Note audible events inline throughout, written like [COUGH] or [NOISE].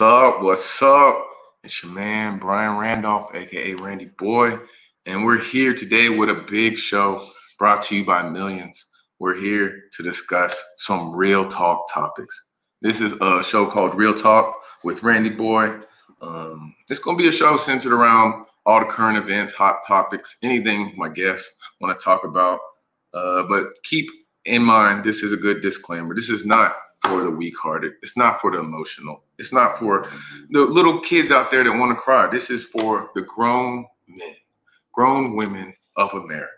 What's up? What's up? It's your man, Brian Randolph, aka Randy Boy, and we're here today with a big show brought to you by Millions. We're here to discuss some real talk topics. This is a show called Real Talk with Randy Boy. Um, it's going to be a show centered around all the current events, hot topics, anything my guests want to talk about. Uh, but keep in mind, this is a good disclaimer. This is not for the weak hearted. It's not for the emotional. It's not for the little kids out there that want to cry. This is for the grown men, grown women of America.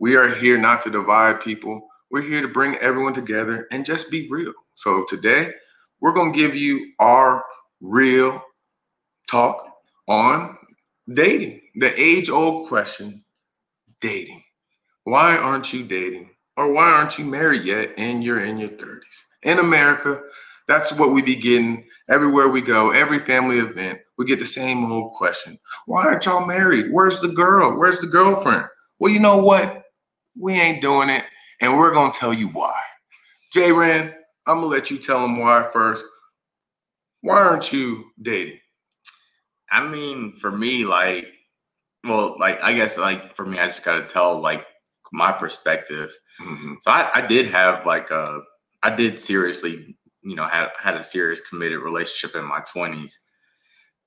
We are here not to divide people. We're here to bring everyone together and just be real. So today, we're going to give you our real talk on dating. The age old question dating. Why aren't you dating? Or why aren't you married yet and you're in your 30s? in America, that's what we be getting everywhere we go, every family event. We get the same old question Why aren't y'all married? Where's the girl? Where's the girlfriend? Well, you know what? We ain't doing it, and we're going to tell you why. J Rand, I'm going to let you tell them why first. Why aren't you dating? I mean, for me, like, well, like, I guess, like, for me, I just got to tell, like, my perspective. Mm-hmm. So I, I did have, like, a I did seriously, you know, had had a serious committed relationship in my 20s,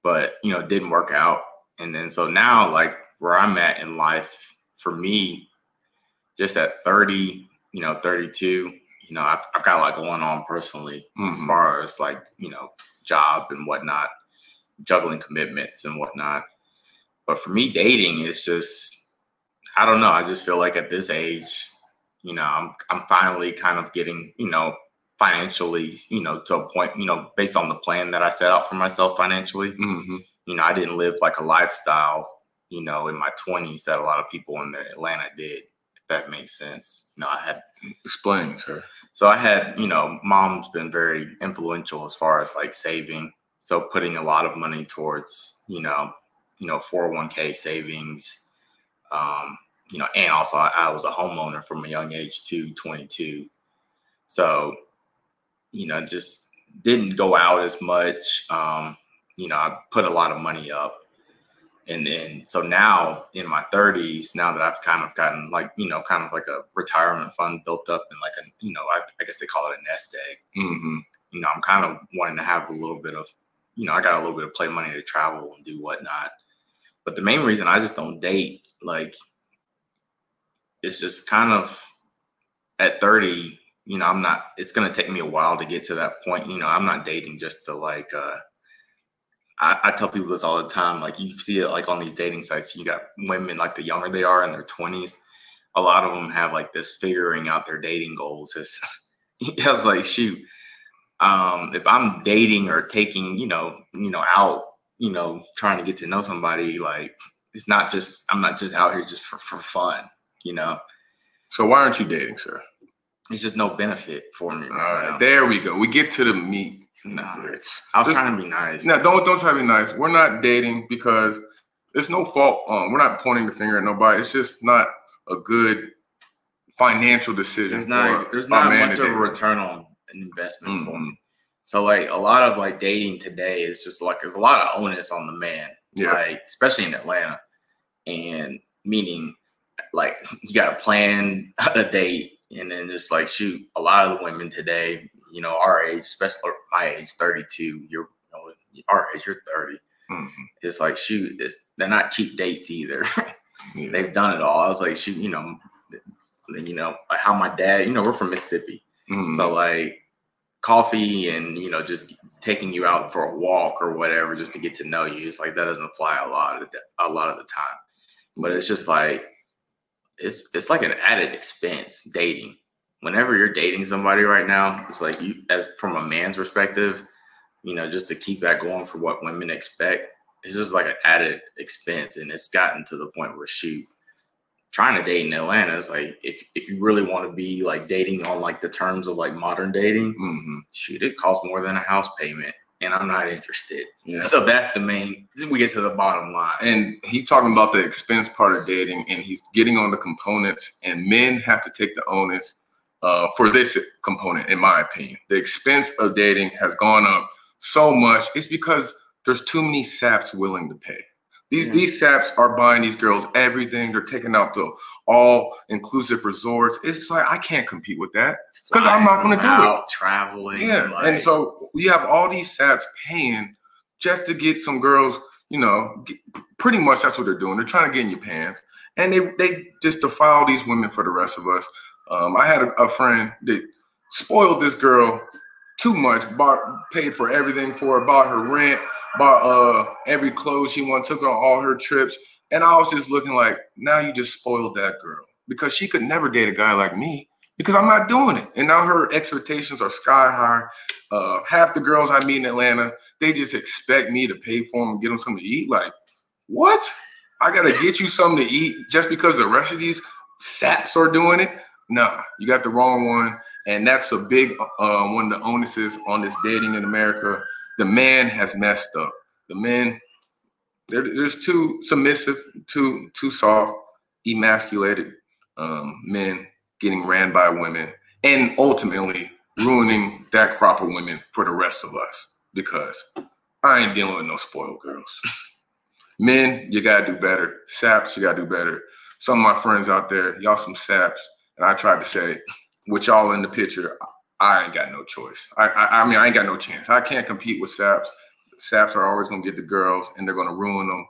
but you know, didn't work out. And then so now, like where I'm at in life, for me, just at 30, you know, 32, you know, I've, I've got a lot going on personally mm-hmm. as far as like, you know, job and whatnot, juggling commitments and whatnot. But for me, dating is just, I don't know. I just feel like at this age, you know, I'm I'm finally kind of getting, you know, financially, you know, to a point, you know, based on the plan that I set out for myself financially. Mm-hmm. You know, I didn't live like a lifestyle, you know, in my 20s that a lot of people in Atlanta did. If that makes sense. You know, I had explain, sir. So I had, you know, mom's been very influential as far as like saving. So putting a lot of money towards, you know, you know, 401k savings, um, you know, and also I, I was a homeowner from a young age to 22. So, you know, just didn't go out as much. Um, you know, I put a lot of money up. And then, so now in my 30s, now that I've kind of gotten like, you know, kind of like a retirement fund built up and like a, you know, I, I guess they call it a nest egg. Mm-hmm. You know, I'm kind of wanting to have a little bit of, you know, I got a little bit of play money to travel and do whatnot. But the main reason I just don't date, like, it's just kind of at 30 you know i'm not it's going to take me a while to get to that point you know i'm not dating just to like uh I, I, tell people this all the time like you see it like on these dating sites you got women like the younger they are in their 20s a lot of them have like this figuring out their dating goals it's [LAUGHS] like shoot um if i'm dating or taking you know you know out you know trying to get to know somebody like it's not just i'm not just out here just for, for fun you know. So why aren't you dating, sir? It's just no benefit for me. All right, there we go. We get to the meat. Nah, I was just, trying to be nice. No, don't don't try to be nice. We're not dating because it's no fault. Um, we're not pointing the finger at nobody. It's just not a good financial decision. There's not there's not much of a return on an investment mm-hmm. for me. So like a lot of like dating today is just like there's a lot of onus on the man. Yeah. Like especially in Atlanta. And meaning like [LAUGHS] you got to plan a date and then just like shoot a lot of the women today you know our age especially my age 32 you're you know, our age you're 30 mm-hmm. it's like shoot it's, they're not cheap dates either [LAUGHS] yeah. they've done it all i was like shoot you know you know like how my dad you know we're from mississippi mm-hmm. so like coffee and you know just taking you out for a walk or whatever just to get to know you it's like that doesn't fly a lot of the, a lot of the time but it's just like it's it's like an added expense dating. Whenever you're dating somebody right now, it's like you as from a man's perspective, you know, just to keep that going for what women expect, it's just like an added expense. And it's gotten to the point where shoot, trying to date in Atlanta is like if if you really want to be like dating on like the terms of like modern dating, mm-hmm. shoot, it costs more than a house payment and I'm not interested. Yeah. So that's the main. We get to the bottom line. And he talking about the expense part of dating, and he's getting on the components. And men have to take the onus uh, for this component, in my opinion. The expense of dating has gone up so much, it's because there's too many saps willing to pay. These Yeah. these saps are buying these girls everything. They're taking out the all inclusive resorts. It's like I can't compete with that because I'm not gonna do it. Traveling. Yeah, like- and so we have all these saps paying just to get some girls. You know, get, pretty much that's what they're doing. They're trying to get in your pants, and they they just defile these women for the rest of us. Um, I had a, a friend that spoiled this girl too much. Bought paid for everything for her. Bought her rent. Bought uh every clothes she wanted. Took her on all her trips. And I was just looking like, now you just spoiled that girl because she could never date a guy like me because I'm not doing it. And now her expectations are sky high. Uh, half the girls I meet in Atlanta, they just expect me to pay for them and get them something to eat. Like, what? I gotta get you something to eat just because the rest of these saps are doing it? Nah, you got the wrong one. And that's a big uh, one of the onuses on this dating in America. The man has messed up. The men, just too submissive, too too soft, emasculated um, men getting ran by women, and ultimately ruining that crop of women for the rest of us. Because I ain't dealing with no spoiled girls. Men, you gotta do better. Saps, you gotta do better. Some of my friends out there, y'all some saps, and I tried to say, with y'all in the picture, I ain't got no choice. I, I, I mean, I ain't got no chance. I can't compete with saps. Saps are always gonna get the girls, and they're gonna ruin them,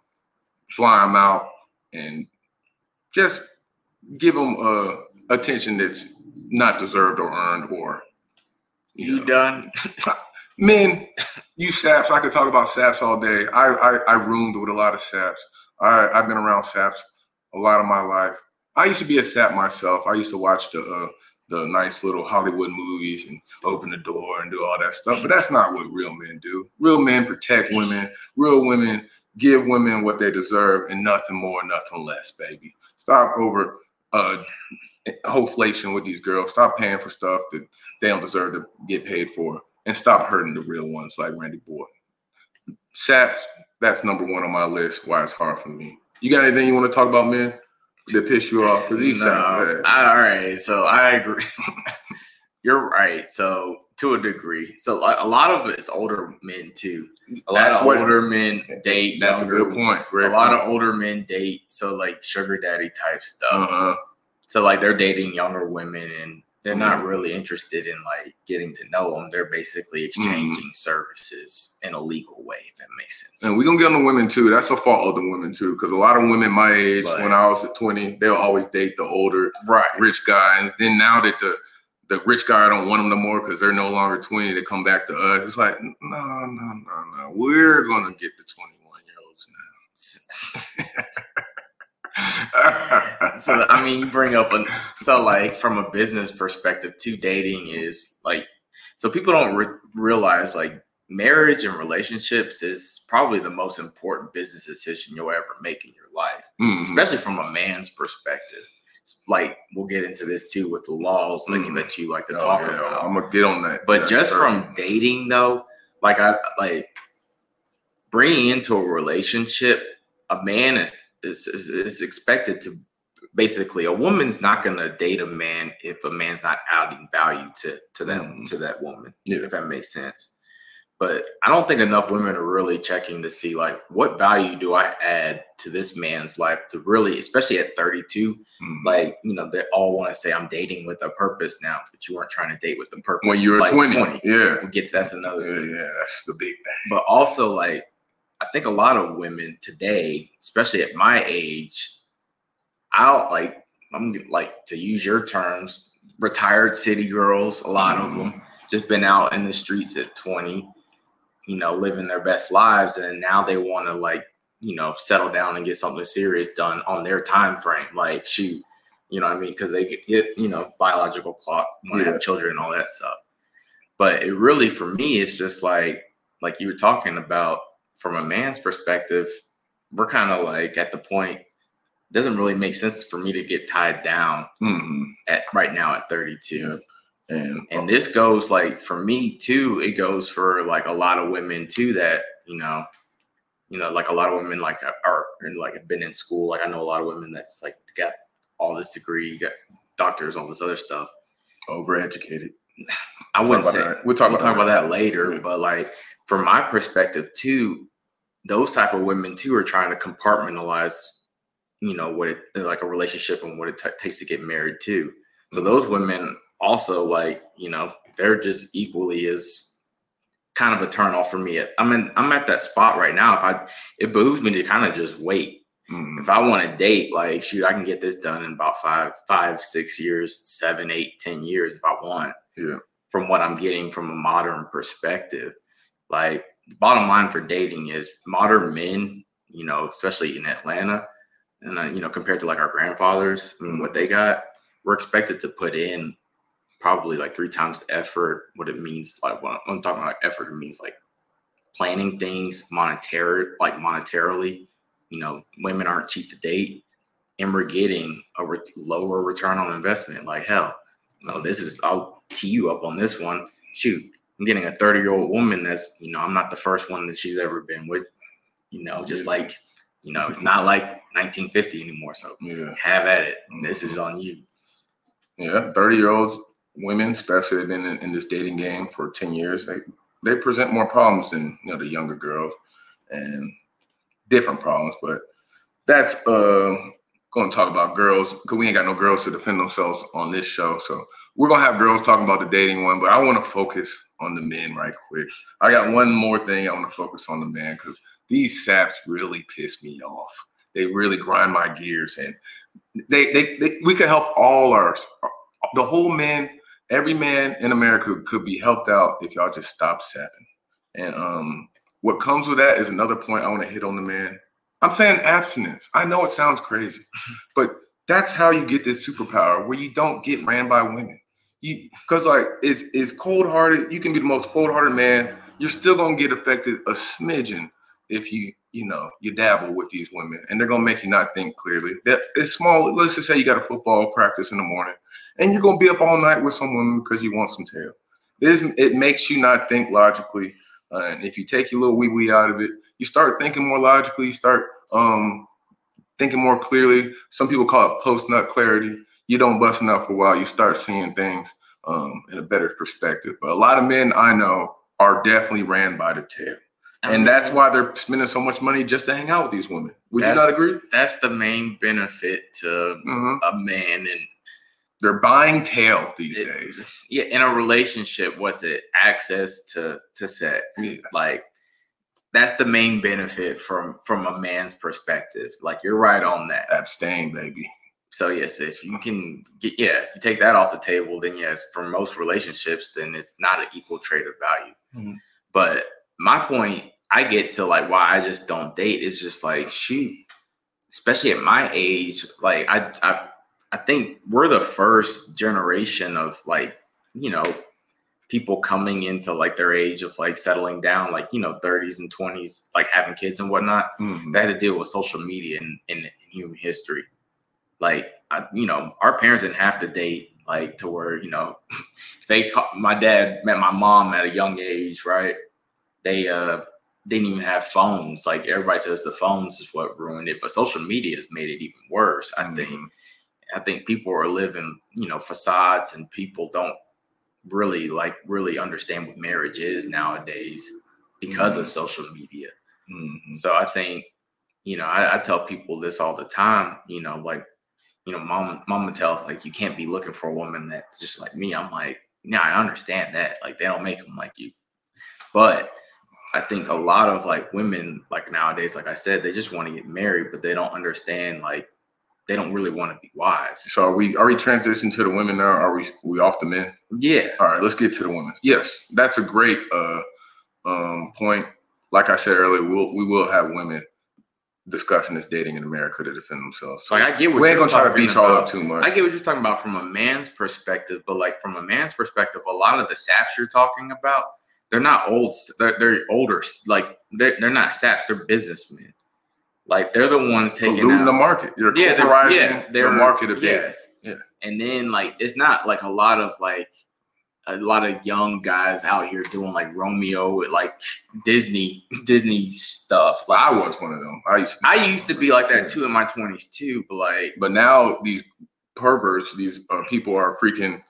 fly them out, and just give them uh, attention that's not deserved or earned, or you know. done? [LAUGHS] Men, you saps. I could talk about saps all day. I I, I roomed with a lot of saps. I I've been around saps a lot of my life. I used to be a sap myself. I used to watch the uh, the nice little Hollywood movies and open the door and do all that stuff. But that's not what real men do. Real men protect women. Real women give women what they deserve and nothing more, nothing less, baby. Stop over uh hoflation with these girls. Stop paying for stuff that they don't deserve to get paid for and stop hurting the real ones like Randy Boy. Saps, that's number one on my list. Why it's hard for me. You got anything you want to talk about, man? That piss you off? Because these No. I- all right, so I agree. [LAUGHS] You're right. So to a degree, so a lot of it's older men too. A lot That's of what- older men date. That's a good point. Great A lot point. of older men date, so like sugar daddy type stuff. uh-huh. So like they're dating younger women and they're not Mhm. really interested in like getting to know them. They're basically exchanging services in a legal way, if that makes sense. And we're gonna get on the women too. That's a fault of the women too, because a lot of women my age, But- when I was at 20, they'll always date the older right. rich guy. And then now that the the rich guy don't want them no more because they're no longer 20, they come back to us. It's like, no, no, no, no. We're gonna get the 21 year olds now. [LAUGHS] [LAUGHS] so I mean, you bring up a so like from a business perspective, too. Dating is like so people don't re- realize like marriage and relationships is probably the most important business decision you'll ever make in your life, Mhm. especially from a man's perspective. Like we'll get into this too with the laws like, Mhm. that you like to Oh, talk yeah, about. I'm gonna get on that. But just from dating though, like I like bringing into a relationship, a man is is, is, is expected to basically a woman's not gonna date a man if a man's not adding value to to that Mhm. to that woman. Yeah. If that makes sense. But I don't think enough women are really checking to see like what value do I add to this man's life to really, especially at 32, Mhm. like you know, they all want to say I'm dating with a purpose now, but you weren't trying to date with the purpose when you were like 20, yeah. We'll get that's another yeah, thing. yeah, that's the big thing. But also like I think a lot of women today, especially at my age, I don't like I'm like to use your terms, retired city girls, a lot of Mhm. them just been out in the streets at 20, you know, living their best lives and now they want to like, you know, settle down and get something serious done on their time frame. Like shoot, you know what I mean? Because they get, get, you know, biological clock, want to Yeah. have children and all that stuff. But it really for me it's just like like you were talking about from a man's perspective, we're kind of like at the point it doesn't really make sense for me to get tied down Mhm. at right now at 32. And, And this goes like for me too, it goes for like a lot of women too that, you know, you know, like a lot of women like are, are like have been in school. Like I know a lot of women that's like got all this degree, got doctors, all this other stuff. overeducated. [SIGHS] I wouldn't say that. We'll talk we'll about talk about that. that later, Yeah. but like from my perspective too, those type of women too are trying to compartmentalize, you know, what it like a relationship and what it t- takes to get married too. So those women also like, you know, they're just equally as kind of a turn off for me. I'm in, I'm at that spot right now. If I, it behooves me to kind of just wait. Mm. If I want to date, like, shoot, I can get this done in about five, five, six years, seven, eight, ten years if I want. Yeah. From what I'm getting from a modern perspective, like, bottom line for dating is modern men, you know, especially in Atlanta, and uh, you know, compared to like our grandfathers and what they got, we're expected to put in probably like three times the effort. What it means, like when I'm talking about effort, it means like planning things, monetary, like monetarily. You know, women aren't cheap to date, and we're getting a re- lower return on investment. Like hell, no, this is I'll tee you up on this one. Shoot, I'm getting a 30 year old woman that's you know I'm not the first one that she's ever been with. You know, just like you know, it's not like 1950 anymore. So Yeah. have at it. This is on you. Yeah. 30 year olds, women, especially they've been in, in this dating game for 10 years. They they present more problems than you know the younger girls and different problems. But that's uh gonna talk about girls because we ain't got no girls to defend themselves on this show. So we're gonna have girls talking about the dating one, but I want to focus on the men right quick. I got one more thing I want to focus on the men because these saps really piss me off. They really grind my gears, and they, they, they we could help all our the whole men, every man in America could be helped out if y'all just stop sapping. And um, what comes with that is another point I want to hit on the man. I'm saying abstinence. I know it sounds crazy, but that's how you get this superpower where you don't get ran by women. You because like it's it's cold hearted. You can be the most cold hearted man. You're still gonna get affected a smidgen if you you know you dabble with these women, and they're gonna make you not think clearly. That it's small. Let's just say you got a football practice in the morning, and you're gonna be up all night with some woman because you want some tail. This it makes you not think logically, uh, and if you take your little wee wee out of it, you start thinking more logically. You start um thinking more clearly. Some people call it post nut clarity. You don't bust enough for a while, you start seeing things um, in a better perspective. But a lot of men I know are definitely ran by the tail. And that's why they're spending so much money just to hang out with these women. Would you not agree? that's the main benefit to Mhm. a man and They're buying tail these it- days. yeah in a relationship what's it access to to sex Yeah. like that's the main benefit from from a man's perspective like you're right on that Abstain, baby. So yes if you can get yeah if you take that off the table then yes for most relationships then it's not an equal trade of value Mhm. but my point i get to like why i just don't date is just like shoot especially at my age like i i i think we're the first generation of like you know people coming into like their age of like settling down like you know 30s and 20s like having kids and whatnot Mhm. that had to deal with social media in, in, in human history. Like, I, you know, our parents didn't have to date, like, to where, you know, [LAUGHS] they, my dad met my mom at a young age, right? They, uh, didn't even have phones. Like, everybody says the phones is what ruined it, but social media has made it even worse, I think. Mhm. I think people are living, you know, facades and people don't really like really understand what marriage is nowadays because of social media. Mhm. So I think, you know, I, I tell people this all the time, you know, like, you know, mom, mama tells like, you can't be looking for a woman that's just like me. I'm like, yeah, I understand that. Like, they don't make them like you. But I think a lot of like women, like nowadays, like I said, they just want to get married, but they don't understand, like, they don't really want to be wives. So are we are we transitioning to the women now? Are we we off the men? Yeah. All right, let's get to the women. Yes, that's a great uh, um, point. Like I said earlier, we'll, we will have women discussing this dating in America to defend themselves. So Like, I get what we ain't gonna try to beat y'all up too much. I get what you're talking about from a man's perspective, but like from a man's perspective, a lot of the saps you're talking about, they're not old. They're, they're older. Like they're, they're not saps. They're businessmen. Like they're the ones taking Polluting out. the market. You're yeah, they're, yeah, they're market of yes. Yeah. And then like it's not like a lot of like a lot of young guys out here doing like Romeo with like Disney Disney stuff. Like I was one of them. I used to be, I used to be like that too in my twenties too, but like But now these perverts, these uh, people are freaking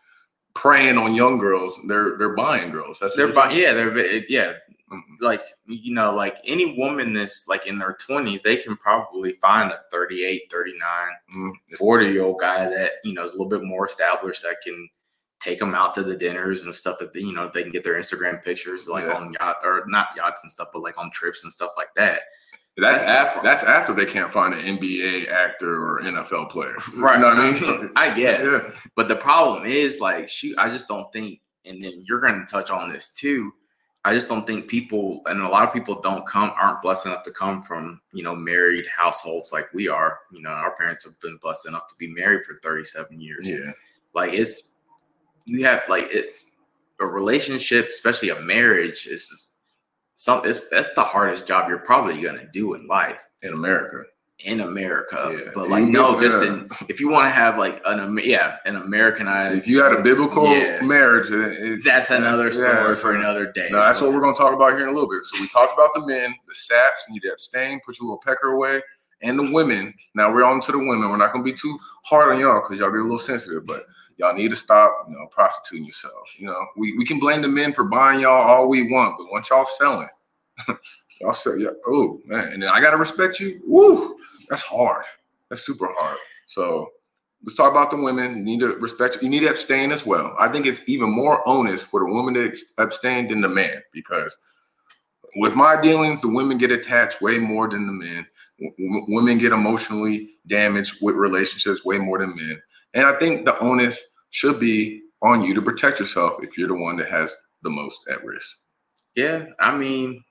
preying on young girls. They're they're buying girls. That's they're buying. Yeah, they're yeah. mm-hmm. like you know, like any woman that's like in their 20s, they can probably find a 38, 39, mm-hmm. 40 year old guy that, you know, is a little bit more established that can take them out to the dinners and stuff that they, you know they can get their Instagram pictures like yeah. on yacht or not yachts and stuff, but like on trips and stuff like that. That's, that's after that's after they can't find an NBA actor or NFL player. [LAUGHS] Right. You know what I mean? So, [LAUGHS] I get yeah. But the problem is like shoot, I just don't think and then you're gonna touch on this too. I just don't think people and a lot of people don't come aren't blessed enough to come from, you know, married households like we are. You know, our parents have been blessed enough to be married for 37 years. Yeah. Like it's you have like it's a relationship, especially a marriage, is some it's that's the hardest job you're probably gonna do in life in America. In America, yeah. but like no, just in, uh, if you want to have like an yeah an Americanized. If you had a biblical yes, marriage, it, that's another story yeah, for another day. No, that's what we're gonna talk about here in a little bit. So we talked about the men, the saps need to abstain, put your little pecker away, and the women. Now we're on to the women. We're not gonna be too hard on y'all because y'all get a little sensitive, but y'all need to stop, you know, prostituting yourselves. You know, we, we can blame the men for buying y'all all we want, but once y'all selling, [LAUGHS] y'all sell, yeah, oh man, and then I gotta respect you. Woo, that's hard. That's super hard. So let's talk about the women. You need to respect. You need to abstain as well. I think it's even more onus for the woman to abstain than the man because with my dealings, the women get attached way more than the men. W- women get emotionally damaged with relationships way more than men. And I think the onus should be on you to protect yourself if you're the one that has the most at risk. Yeah, I mean,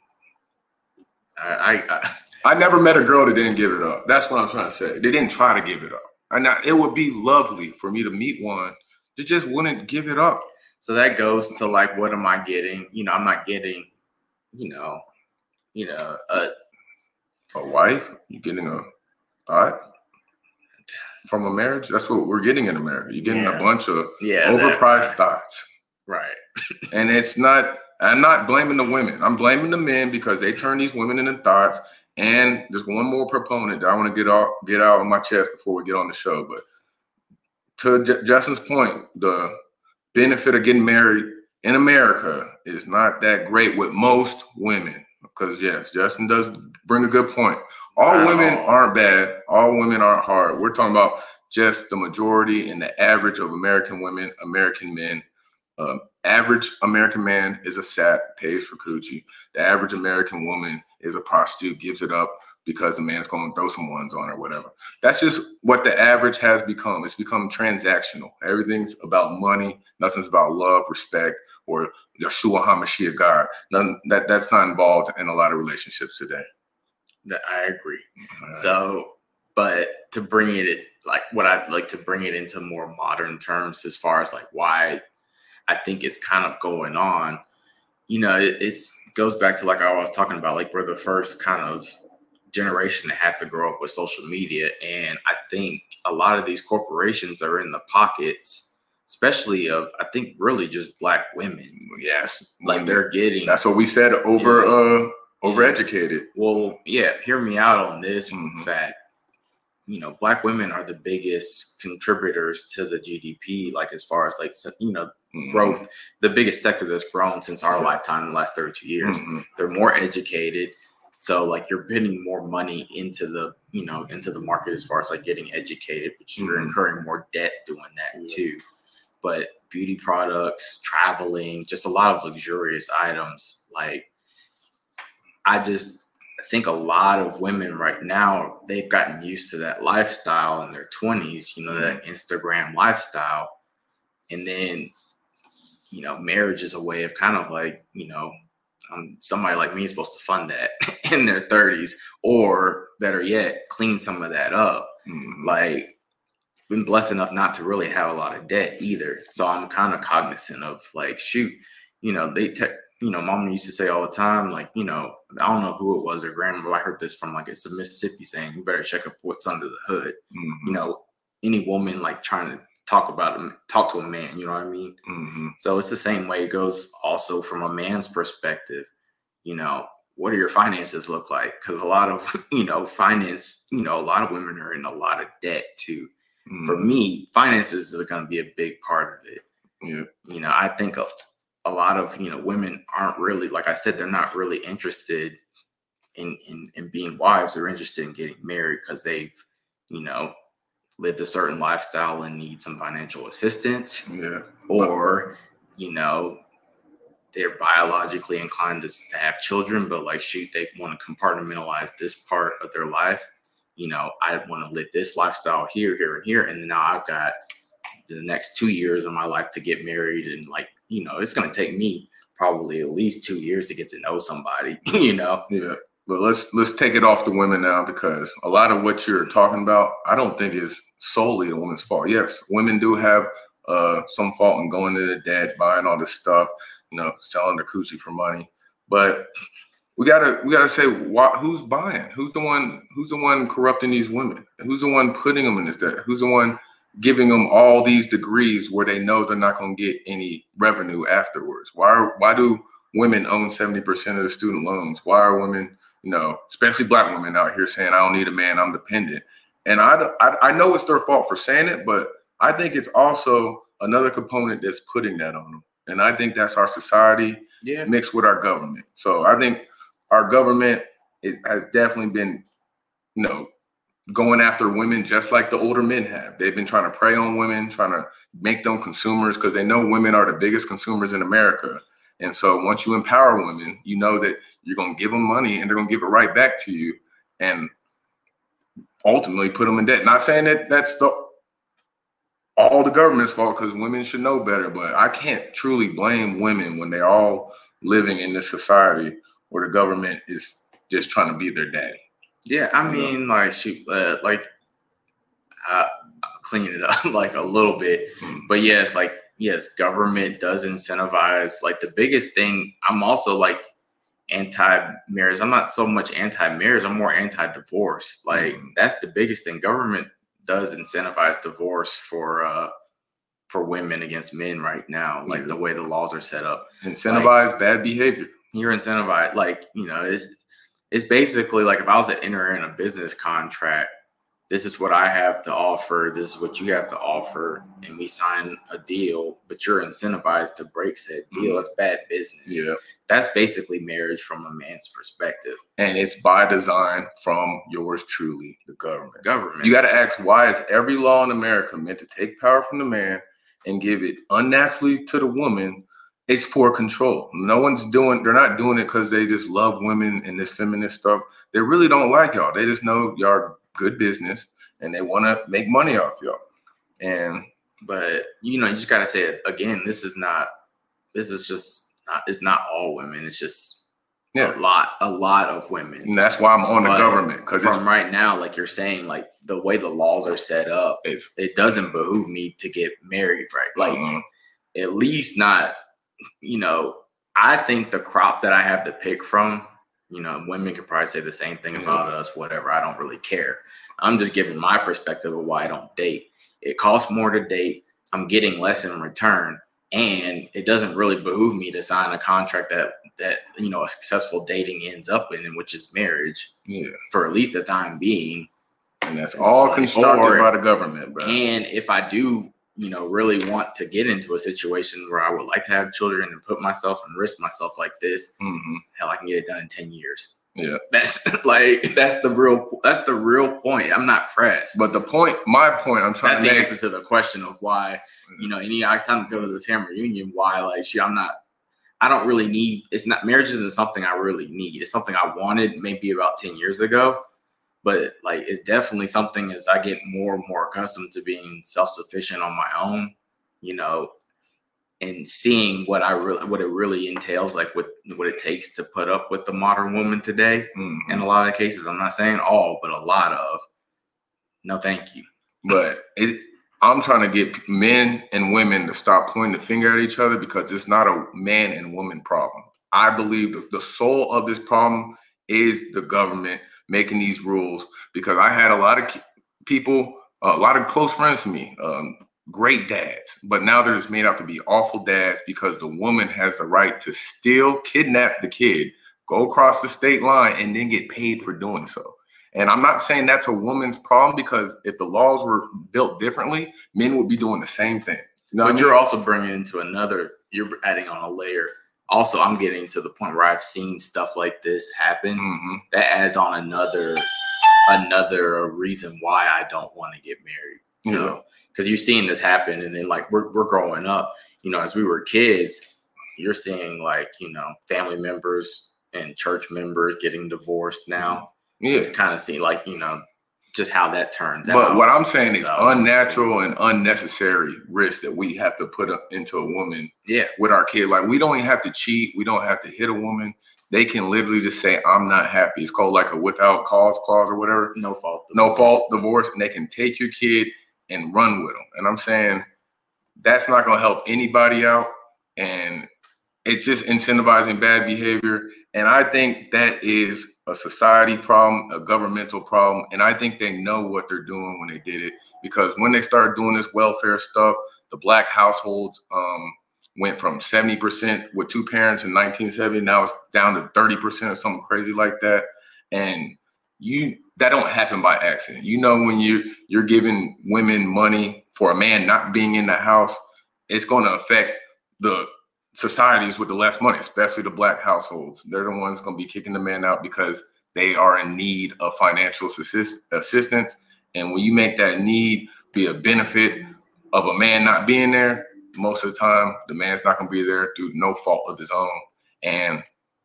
I, I I, never met a girl that didn't give it up. That's what I'm trying to say. They didn't try to give it up, and I, it would be lovely for me to meet one that just wouldn't give it up. So that goes to like, what am I getting? You know, I'm not getting, you know, you know, a a wife. You getting a thought? From a marriage. That's what we're getting in America. You're getting yeah. a bunch of yeah, overpriced that, thoughts. Right. [LAUGHS] and it's not, I'm not blaming the women. I'm blaming the men because they turn these women into thoughts. And there's one more proponent that I want to get out get out of my chest before we get on the show. But to J- Justin's point, the benefit of getting married in America is not that great with most women. Because yes, Justin does bring a good point. All women aren't bad. All women aren't hard. We're talking about just the majority and the average of American women, American men. Um, average American man is a sap, pays for coochie. The average American woman is a prostitute, gives it up because the man's going to throw some ones on or whatever. That's just what the average has become. It's become transactional. Everything's about money. Nothing's about love, respect, or Yeshua HaMashiach God. None, that, that's not involved in a lot of relationships today. That I agree. Right. So, but to bring it like what I'd like to bring it into more modern terms as far as like why I think it's kind of going on, you know, it it's goes back to like I was talking about, like we're the first kind of generation to have to grow up with social media. And I think a lot of these corporations are in the pockets, especially of I think really just black women. Yes. Like they're getting that's what we said over yes. uh overeducated. Well, yeah, hear me out on this mm-hmm. fact. You know, black women are the biggest contributors to the GDP, like as far as like you know mm-hmm. growth, the biggest sector that's grown since our lifetime in the last 32 years. Mm-hmm. They're more educated. So like you're putting more money into the, you know, into the market as far as like getting educated, but you're mm-hmm. incurring more debt doing that too. But beauty products, traveling, just a lot of luxurious items like I just think a lot of women right now they've gotten used to that lifestyle in their 20s, you know, that mm-hmm. Instagram lifestyle. And then, you know, marriage is a way of kind of like, you know, um, somebody like me is supposed to fund that [LAUGHS] in their 30s, or better yet, clean some of that up. Mm-hmm. Like, been blessed enough not to really have a lot of debt either. So I'm kind of cognizant of like, shoot, you know, they te- you know, mom used to say all the time, like, you know, I don't know who it was or grandma, I heard this from like it's a Mississippi saying, you better check up what's under the hood. Mm-hmm. You know, any woman like trying to talk about him, talk to a man, you know what I mean? Mm-hmm. So it's the same way it goes also from a man's perspective, you know, what do your finances look like? Because a lot of, [LAUGHS] you know, finance, you know, a lot of women are in a lot of debt too. Mm-hmm. For me, finances is going to be a big part of it. Yeah. You know, I think a lot of you know women aren't really like I said they're not really interested in in, in being wives. They're interested in getting married because they've you know lived a certain lifestyle and need some financial assistance. Yeah. Or you know they're biologically inclined to, to have children, but like shoot, they want to compartmentalize this part of their life. You know, I want to live this lifestyle here, here, and here, and now I've got the next two years of my life to get married and like you know it's going to take me probably at least two years to get to know somebody [LAUGHS] you know? Yeah but let's let's take it off the women now because a lot of what you're talking about i don't think is solely the woman's fault. Yes women do have uh, some fault in going to the debt buying all this stuff you know selling their coochie for money but we gotta we gotta say why, who's buying? Who's the one who's the one corrupting these women? Who's the one putting them in this debt? Who's the one giving them all these degrees where they know they're not going to get any revenue afterwards? Why are, why do women own 70% of the student loans? Why are women, you know, especially black women out here saying, I don't need a man, I'm dependent? And I, I, I know it's their fault for saying it, but I think it's also another component that's putting that on them. And I think that's our society yeah. mixed with our government. So I think our government it has definitely been, you know, going after women just like the older men have. They've been trying to prey on women, trying to make them consumers because they know women are the biggest consumers in America. And so once you empower women, you know that you're going to give them money and they're going to give it right back to you and ultimately put them in debt. Not saying that that's the all the government's fault because women should know better, but I can't truly blame women when they're all living in this society where the government is just trying to be their daddy. Yeah, I mean, like shoot, uh, like uh, clean it up [LAUGHS] like a little bit, mm. but yes, like yes, government does incentivize. Like the biggest thing, I'm also like anti-marriage. I'm not so much anti-marriage. I'm more anti-divorce. Like mm. that's the biggest thing. Government does incentivize divorce for uh for women against men right now. Like yeah. the way the laws are set up, incentivize like, bad behavior. You're incentivized. Like you know, it's it's basically like if I was to enter in a business contract, this is what I have to offer, this is what you have to offer, and we sign a deal, but you're incentivized to break said deal. Mm-hmm. It's bad business. Yeah. That's basically marriage from a man's perspective. And it's by design from yours truly, the government. Government. You got to ask why is every law in America meant to take power from the man and give it unnaturally to the woman it's for control. No one's doing, they're not doing it because they just love women and this feminist stuff. They really don't like y'all. They just know y'all are good business and they want to make money off y'all. And, but you know, you just got to say it again. This is not, this is just not, it's not all women. It's just yeah. a lot, a lot of women. And that's why I'm on but the government. Because from right now, like you're saying, like the way the laws are set up, it doesn't behoove me to get married, right? Like, uh-huh. at least not you know, I think the crop that I have to pick from, you know, women could probably say the same thing about us, whatever. I don't really care. I'm just giving my perspective of why I don't date. It costs more to date. I'm getting less in return. And it doesn't really behoove me to sign a contract that that you know a successful dating ends up in, which is marriage. Yeah. For at least the time being. And that's all constructed by the government, bro. And if I do you know, really want to get into a situation where I would like to have children and put myself and risk myself like this, mm-hmm. hell, I can get it done in 10 years. Yeah. That's [LAUGHS] like that's the real that's the real point. I'm not pressed. But the point, my point, I'm trying that's to the answer to the question of why, you know, any I time to go to the family reunion, why like she I'm not I don't really need it's not marriage isn't something I really need. It's something I wanted maybe about 10 years ago but like it's definitely something as I get more and more accustomed to being self-sufficient on my own, you know, and seeing what I really what it really entails, like what what it takes to put up with the modern woman today. Mm-hmm. In a lot of cases, I'm not saying all, but a lot of no thank you. But it I'm trying to get men and women to stop pointing the finger at each other because it's not a man and woman problem. I believe the, the soul of this problem is the government making these rules because I had a lot of people, a lot of close friends to me, um, great dads, but now they're just made out to be awful dads because the woman has the right to still kidnap the kid, go across the state line, and then get paid for doing so. And I'm not saying that's a woman's problem because if the laws were built differently, men would be doing the same thing. You know but I mean? you're also bringing into another. You're adding on a layer. Also, I'm getting to the point where I've seen stuff like this happen. Mm-hmm. That adds on another another reason why I don't want to get married. So, because you're seeing this happen, and then like we're we're growing up, you know, as we were kids, you're seeing like you know family members and church members getting divorced now. Yeah. It's kind of seeing like you know just how that turns but out. But what I'm saying is unnatural so. and unnecessary risk that we have to put up into a woman. Yeah. With our kid, like we don't even have to cheat. We don't have to hit a woman. They can literally just say, "I'm not happy." It's called like a without cause clause or whatever. No fault. Divorce. No fault divorce, and they can take your kid and run with them. And I'm saying that's not going to help anybody out, and it's just incentivizing bad behavior. And I think that is a society problem, a governmental problem. And I think they know what they're doing when they did it because when they started doing this welfare stuff, the black households um, went from 70% with two parents in 1970. Now it's down to 30% or something crazy like that. And you that don't happen by accident. You know, when you you're giving women money for a man not being in the house, it's going to affect the societies with the less money, especially the black households. They're the ones going to be kicking the man out because they are in need of financial assist- assistance. And when you make that need be a benefit of a man not being there, most of the time the man's not going to be there through no fault of his own. And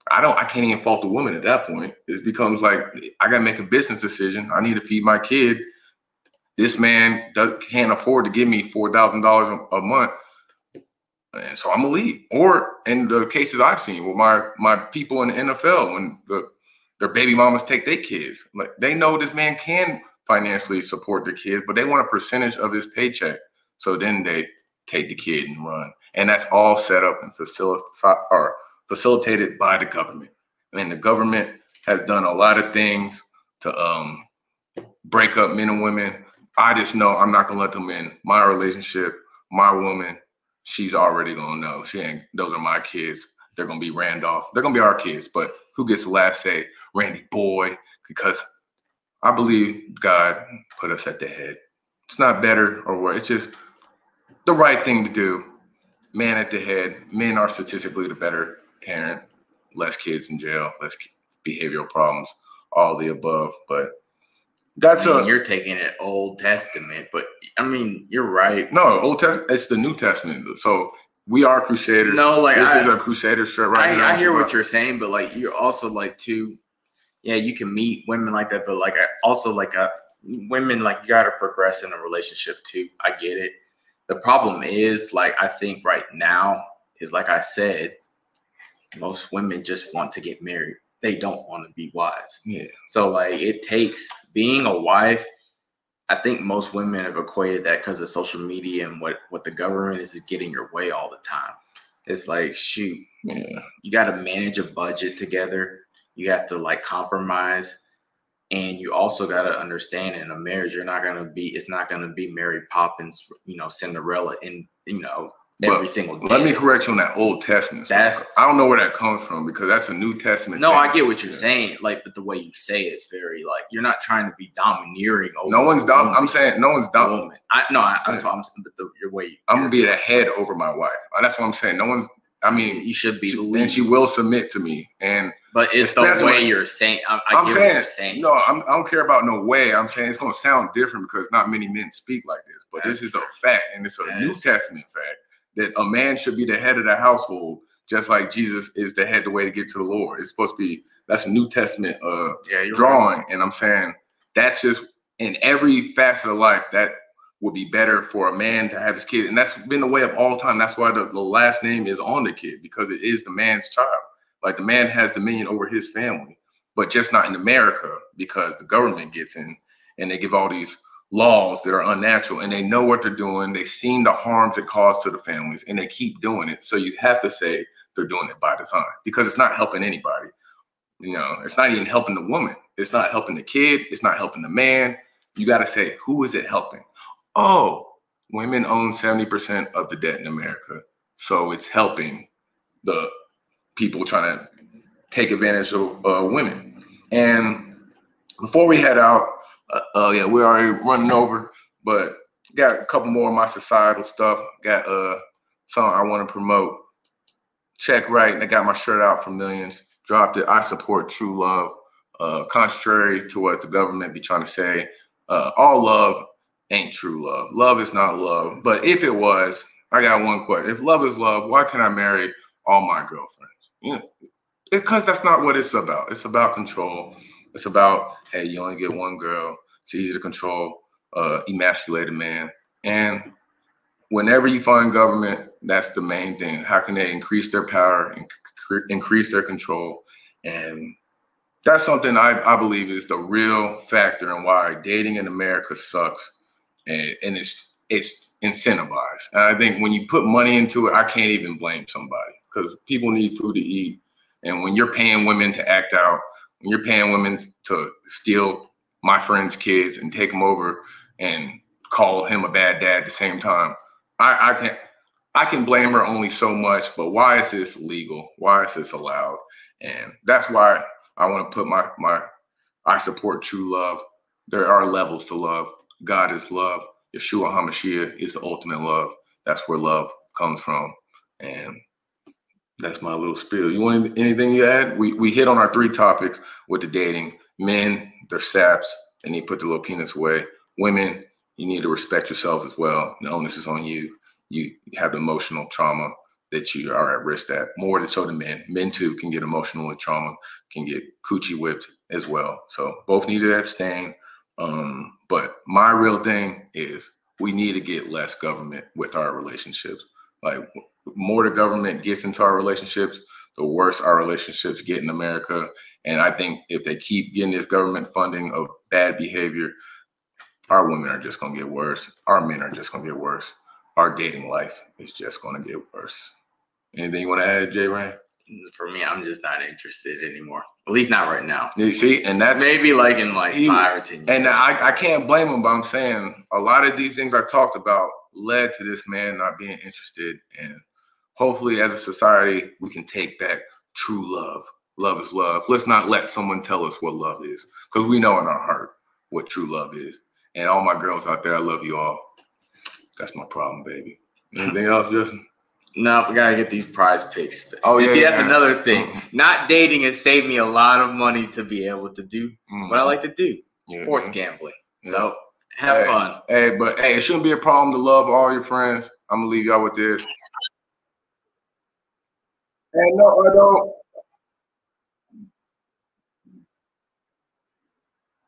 I don't, I can't even fault the woman at that point. It becomes like I got to make a business decision. I need to feed my kid. This man does, can't afford to give me four thousand dollars a month and so I'm gonna leave. Or in the cases I've seen with my my people in the NFL, when the their baby mamas take their kids, like they know this man can financially support their kids, but they want a percentage of his paycheck. So then they take the kid and run, and that's all set up and facilitated or facilitated by the government. I mean, the government has done a lot of things to um, break up men and women. I just know I'm not gonna let them in my relationship, my woman, she's already gonna know. She ain't. Those are my kids. They're gonna be Randolph. They're gonna be our kids. But who gets the last say? Randy Boy, because I believe God put us at the head. It's not better or what. It's just the right thing to do. Man at the head. Men are statistically the better parent. Less kids in jail. Less behavioral problems. All the above. But that's I mean, a you're taking it Old Testament, but I mean you're right. No, Old Testament. It's the New Testament. So we are crusaders. No, like this I, is a crusader shirt right I. I hear what you're saying, but like you're also like too. Yeah, you can meet women like that, but like I also like a uh, women like you got to progress in a relationship too. I get it. The problem is like I think right now is like I said, most women just want to get married they don't want to be wives. Yeah. So like it takes being a wife. I think most women have equated that because of social media and what what the government is, is getting your way all the time. It's like shoot, yeah. you got to manage a budget together. You have to like compromise, and you also got to understand in a marriage, you're not gonna be. It's not gonna be Mary Poppins, you know, Cinderella, and you know every single day. Let me correct you on that Old Testament. That's stuff. I don't know where that comes from because that's a New Testament. No, thing. I get what you're yeah. saying. Like, but the way you say it's very like you're not trying to be domineering. Over no one's dom. I'm saying no one's dominant. I no, I, am yeah. but the, your way. I'm gonna be the head over my wife. Uh, that's what I'm saying. No one's. I mean, you should be, she, and she will submit to me. And but it's the way what, you're saying. I, I am saying, saying. No, I'm, I do not care about no way. I'm saying it's gonna sound different because not many men speak like this. But this is a fact, and it's a New Testament fact that a man should be the head of the household, just like Jesus is the head the way to get to the Lord. It's supposed to be that's a New Testament uh yeah, drawing. Right. And I'm saying that's just in every facet of life that would be better for a man to have his kid. And that's been the way of all time. That's why the, the last name is on the kid, because it is the man's child. Like the man has dominion over his family, but just not in America because the government gets in and they give all these laws that are unnatural and they know what they're doing. They've seen the harms it caused to the families and they keep doing it. So you have to say they're doing it by design because it's not helping anybody. You know, it's not even helping the woman. It's not helping the kid. It's not helping the man. You got to say, who is it helping? Oh, women own 70% of the debt in America. So it's helping the people trying to take advantage of uh, women. And before we head out, uh, uh, yeah, we're already running over, but got a couple more of my societal stuff. Got uh song I want to promote. Check right, and I got my shirt out for millions. Dropped it. I support true love. Uh, contrary to what the government be trying to say, uh, all love ain't true love. Love is not love. But if it was, I got one question. If love is love, why can't I marry all my girlfriends? Know, because that's not what it's about. It's about control. It's about hey, you only get one girl. It's easy to control uh, emasculated man. And whenever you find government, that's the main thing. How can they increase their power and cr- increase their control? And that's something I, I believe is the real factor in why dating in America sucks. And, and it's it's incentivized. And I think when you put money into it, I can't even blame somebody because people need food to eat. And when you're paying women to act out, when you're paying women to steal my friend's kids and take them over and call him a bad dad at the same time, I, I can I can blame her only so much. But why is this legal? Why is this allowed? And that's why I want to put my my I support true love. There are levels to love. God is love. Yeshua HaMashiach is the ultimate love. That's where love comes from. And that's my little spiel. You want anything you add? We we hit on our three topics with the dating. Men, they're saps, and you put the little penis away. Women, you need to respect yourselves as well. The onus is on you. You have emotional trauma that you are at risk at more than so than men. Men too can get emotional with trauma, can get coochie whipped as well. So both need to abstain. Um, but my real thing is we need to get less government with our relationships. Like more the government gets into our relationships, the worse our relationships get in America. And I think if they keep getting this government funding of bad behavior, our women are just gonna get worse. Our men are just gonna get worse. Our dating life is just gonna get worse. Anything you want to add, Jay Ryan? For me, I'm just not interested anymore. At least not right now. You see, and that's maybe like in like he- five or ten years. And I, I can't blame him, but I'm saying a lot of these things I talked about led to this man not being interested. And hopefully, as a society, we can take back true love. Love is love. Let's not let someone tell us what love is because we know in our heart what true love is. And all my girls out there, I love you all. That's my problem, baby. [LAUGHS] Anything else, Justin? No, we gotta get these PrizePicks. Oh, You yeah, see, that's yeah. another thing. Mhm. Not dating has saved me a lot of money to be able to do what I like to do: sports gambling. So have Hey. fun. Hey, but hey, it shouldn't be a problem to love all your friends. I'm gonna leave y'all with this. Hey, no, I don't.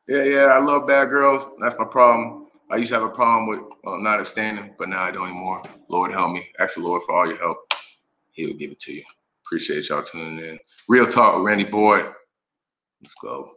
Yeah, yeah, I love bad girls. That's my problem. I used to have a problem with uh, not abstaining, but now I don't anymore. Lord help me. Ask the Lord for all your help. He will give it to you. Appreciate y'all tuning in. Real talk with Randy Boy. Let's go.